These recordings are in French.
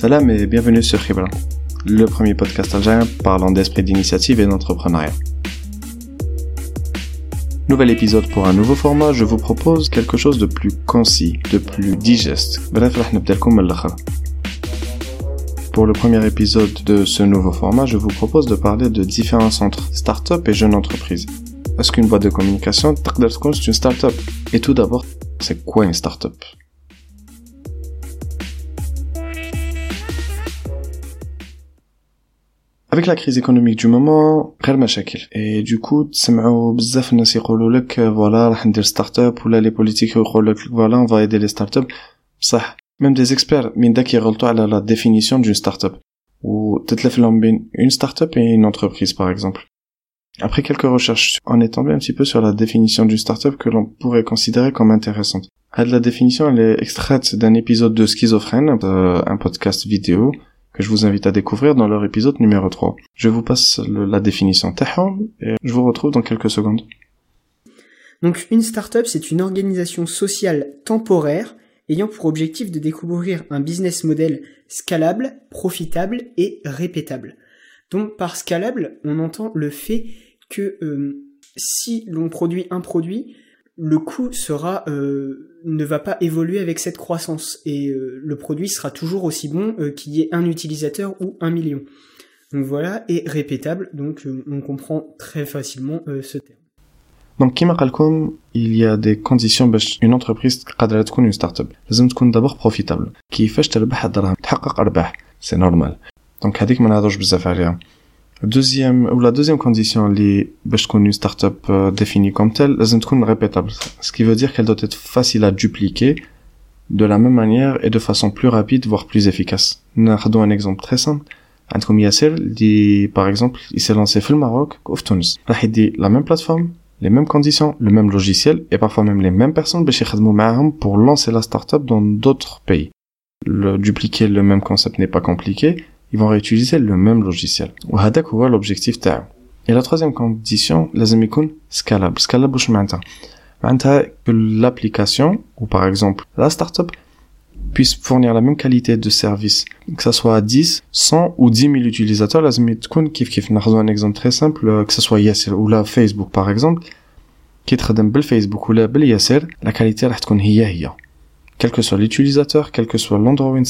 Salam et bienvenue sur Khibra, le premier podcast algérien parlant d'esprit d'initiative et d'entrepreneuriat. Nouvel épisode pour un nouveau format, je vous propose quelque chose de plus concis, de plus digeste. Bref, pour le premier épisode de ce nouveau format, je vous propose de parler de différents centres start-up et jeunes entreprises. Est-ce qu'une boîte de communication, c'est une start-up? Et tout d'abord, c'est quoi une start-up? Avec la crise économique du moment, غير مشاكل. Et du coup, تسمعوا بزاف الناس يقولوا لك voilà راح ندير ستارت ولا لي بوليتيك يقولوا لك voilà on va aider les startups. بصح même des experts من داك يغلطوا على la définition d'une startup. ou تتلف لهم بين une startup et une entreprise par exemple. Après quelques recherches, on est tombé un petit peu sur la définition d'une startup que l'on pourrait considérer comme intéressante. La définition, elle est extraite d'un épisode de Schizophrène, euh, un podcast vidéo, que je vous invite à découvrir dans leur épisode numéro 3. Je vous passe la définition et je vous retrouve dans quelques secondes. Donc une startup, c'est une organisation sociale temporaire ayant pour objectif de découvrir un business model scalable, profitable et répétable. Donc par scalable, on entend le fait que euh, si l'on produit un produit, le coût sera euh, ne va pas évoluer avec cette croissance et euh, le produit sera toujours aussi bon euh, qu'il y ait un utilisateur ou un million. Donc voilà, et répétable, donc on comprend très facilement ce terme. Donc كما قال il y a des conditions باش une entreprise قادرة تكون une startup لازم تكون d'abord profitable كيفاش تربح الدراهم تحقق ارباح c'est normal donc هذيك ما نهضرش بزاف عليها Deuxième, ou la deuxième condition, les, une startup euh, définie comme telle, elle doit répétable. Ce qui veut dire qu'elle doit être facile à dupliquer de la même manière et de façon plus rapide, voire plus efficace. Nous un exemple très simple. Comme Yasser, dit, par exemple, il s'est lancé au Maroc, au Tunis. Il dit la même plateforme, les mêmes conditions, le même logiciel et parfois même les mêmes personnes pour lancer la startup dans d'autres pays. Le, dupliquer le même concept n'est pas compliqué ils vont réutiliser le même logiciel. وهذاك هو l'objectif تاعو. Et la troisième condition, لازم يكون scalable. Scalable واش معناتها؟ معناتها que l'application ou par exemple la startup puisse fournir la même qualité de service, que ça soit 10, 100 ou 10 000 utilisateurs, لازم تكون كيف كيف ناخذ un exemple très simple, que ce soit Yasser ou la Facebook par exemple, كي تخدم بالفيسبوك ولا بالياسر, la qualité راح تكون هي هي quel que soit l'utilisateur, quel que soit l'endroit où il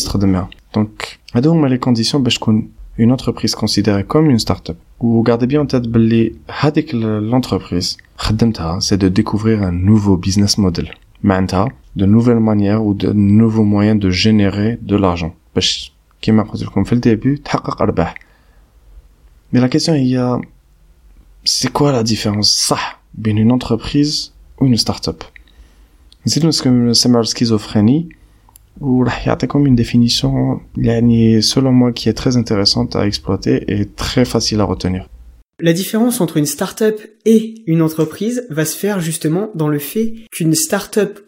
Donc, هادو les conditions باش تكون une entreprise considérée comme une start-up. Ou gardez bien en tête que هذيك l'entreprise خدمتها c'est de découvrir un nouveau business model. معناتها de nouvelles manières ou de nouveaux moyens de générer de l'argent. باش كيما قلت لكم في الديبي تحقق ارباح. Mais la question il y a c'est quoi la différence صح بين une entreprise ou une start-up نزيدو نسمعو السكيزوفريني وراح يعطيكم une définition يعني selon moi qui est très intéressante à exploiter et très facile à retenir. La différence entre une start-up et une entreprise va se faire justement dans le fait qu'une start-up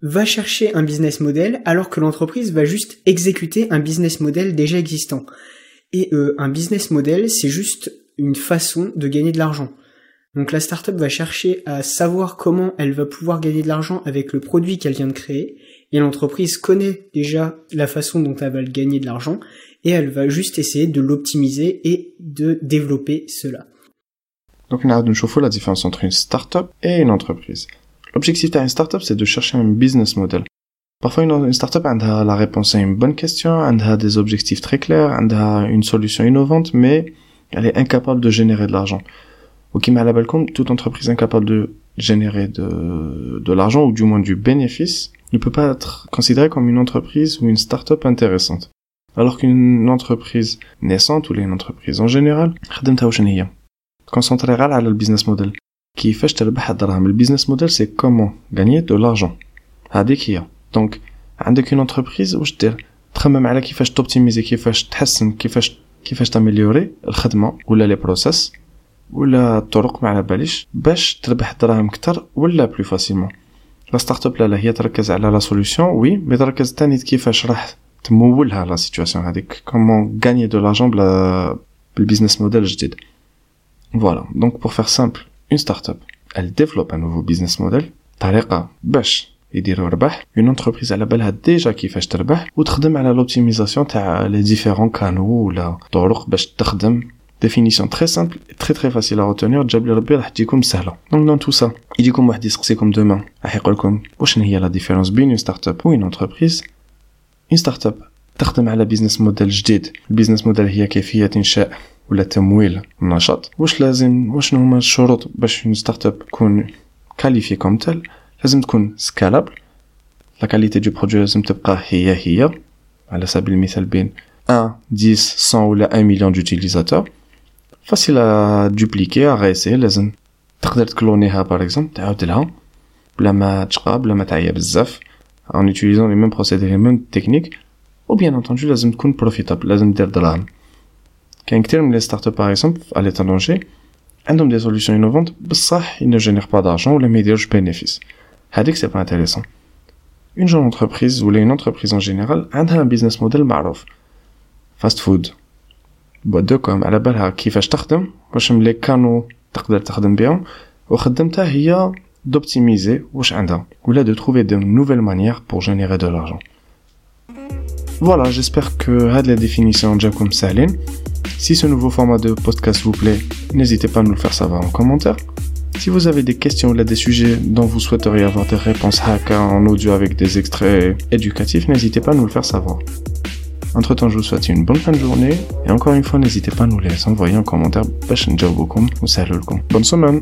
va chercher un business model alors que l'entreprise va juste exécuter un business model déjà existant. Et euh, un business model, c'est juste une façon de gagner de l'argent. Donc la startup va chercher à savoir comment elle va pouvoir gagner de l'argent avec le produit qu'elle vient de créer, et l'entreprise connaît déjà la façon dont elle va gagner de l'argent, et elle va juste essayer de l'optimiser et de développer cela. Donc on a de la différence entre une startup et une entreprise. L'objectif d'une startup, c'est de chercher un business model. Parfois, une startup a la réponse à une bonne question, a des objectifs très clairs, a une solution innovante, mais elle est incapable de générer de l'argent Ok, mais à la balcon, toute entreprise incapable de générer de, de l'argent ou du moins du bénéfice ne peut pas être considérée comme une entreprise ou une start-up intéressante. Alors qu'une entreprise naissante ou une entreprise en général, concentrer à le business model. Qui fait Le business model, c'est comment gagner de l'argent. Donc, عندك une entreprise واش دير تخمم على كيفاش توبتيميزي كيفاش تحسن كيفاش كيفاش تاميليوري الخدمه ولا لي بروسيس ولا الطرق ما على باليش باش تربح دراهم كتر ولا بلو فاسيلمون لا ستارت اب لا هي تركز على لا سوليوشن وي مي تركز تاني كيفاش راح تمولها لا سيتوياسيون هذيك كومون غاني دو لارجون بلا بالبيزنس موديل جديد فوالا دونك بور فير سامبل اون ستارت اب elle développe un nouveau business model طريقه باش يديروا ربح اون انتربريز على بالها ديجا كيفاش تربح وتخدم على لوبتيميزاسيون تاع لي ديفيرون كانو ولا طرق باش تخدم ديفينيسيون تري سامبل تري تري فاسيل ا روتونير جاب لي ربي راح تجيكم سهله دونك دون تو سا يجيكم واحد يسقسيكم دوما راح يقول لكم واش هي لا ديفيرونس بين اون ستارت اب و اون انتربريز اون ستارت اب تخدم على بيزنس موديل جديد البيزنس موديل هي كيفيه انشاء ولا تمويل النشاط واش لازم واش هما الشروط باش اون ستارت اب تكون كاليفي كوم تال لازم تكون سكالابل لا كاليتي دو برودوي لازم تبقى هي هي على سبيل المثال بين 1 10 100 ولا 1 مليون دوتيليزاتور فاسيل ا دوبليكي ا غيسي لازم تقدر تكلونيها باغ اكزومبل تعاود لها بلا ما تشقى بلا ما تعيا بزاف en utilisant les mêmes procédés les mêmes techniques ou bien entendu لازم تكون profitable لازم دير دراهم كاين كتير من لي ستارت اب باغ اكزومبل à l'étranger عندهم دي سوليوشن انوفونت بصح ils ne génèrent pas d'argent ولا ما يديروش bénéfice هذيك سي با intéressant une jeune entreprise ولا une entreprise en général عندها un business model معروف fast food بوا دو كوم على بالها كيفاش تخدم واش ملي كانوا تقدر تخدم بهم وخدمتها هي d'optimiser واش عندها ولا de trouver de nouvelles manières pour générer de l'argent voilà j'espère que هاد les définitions جاكم سهلين si ce nouveau format de podcast vous plaît n'hésitez pas à nous le faire savoir en commentaire si vous avez des questions ou des sujets dont vous souhaiteriez avoir des réponses haka en audio avec des extraits éducatifs n'hésitez pas à nous le faire savoir entre temps, je vous souhaite une bonne fin de journée. Et encore une fois, n'hésitez pas à nous les envoyer en commentaire. Bonne semaine.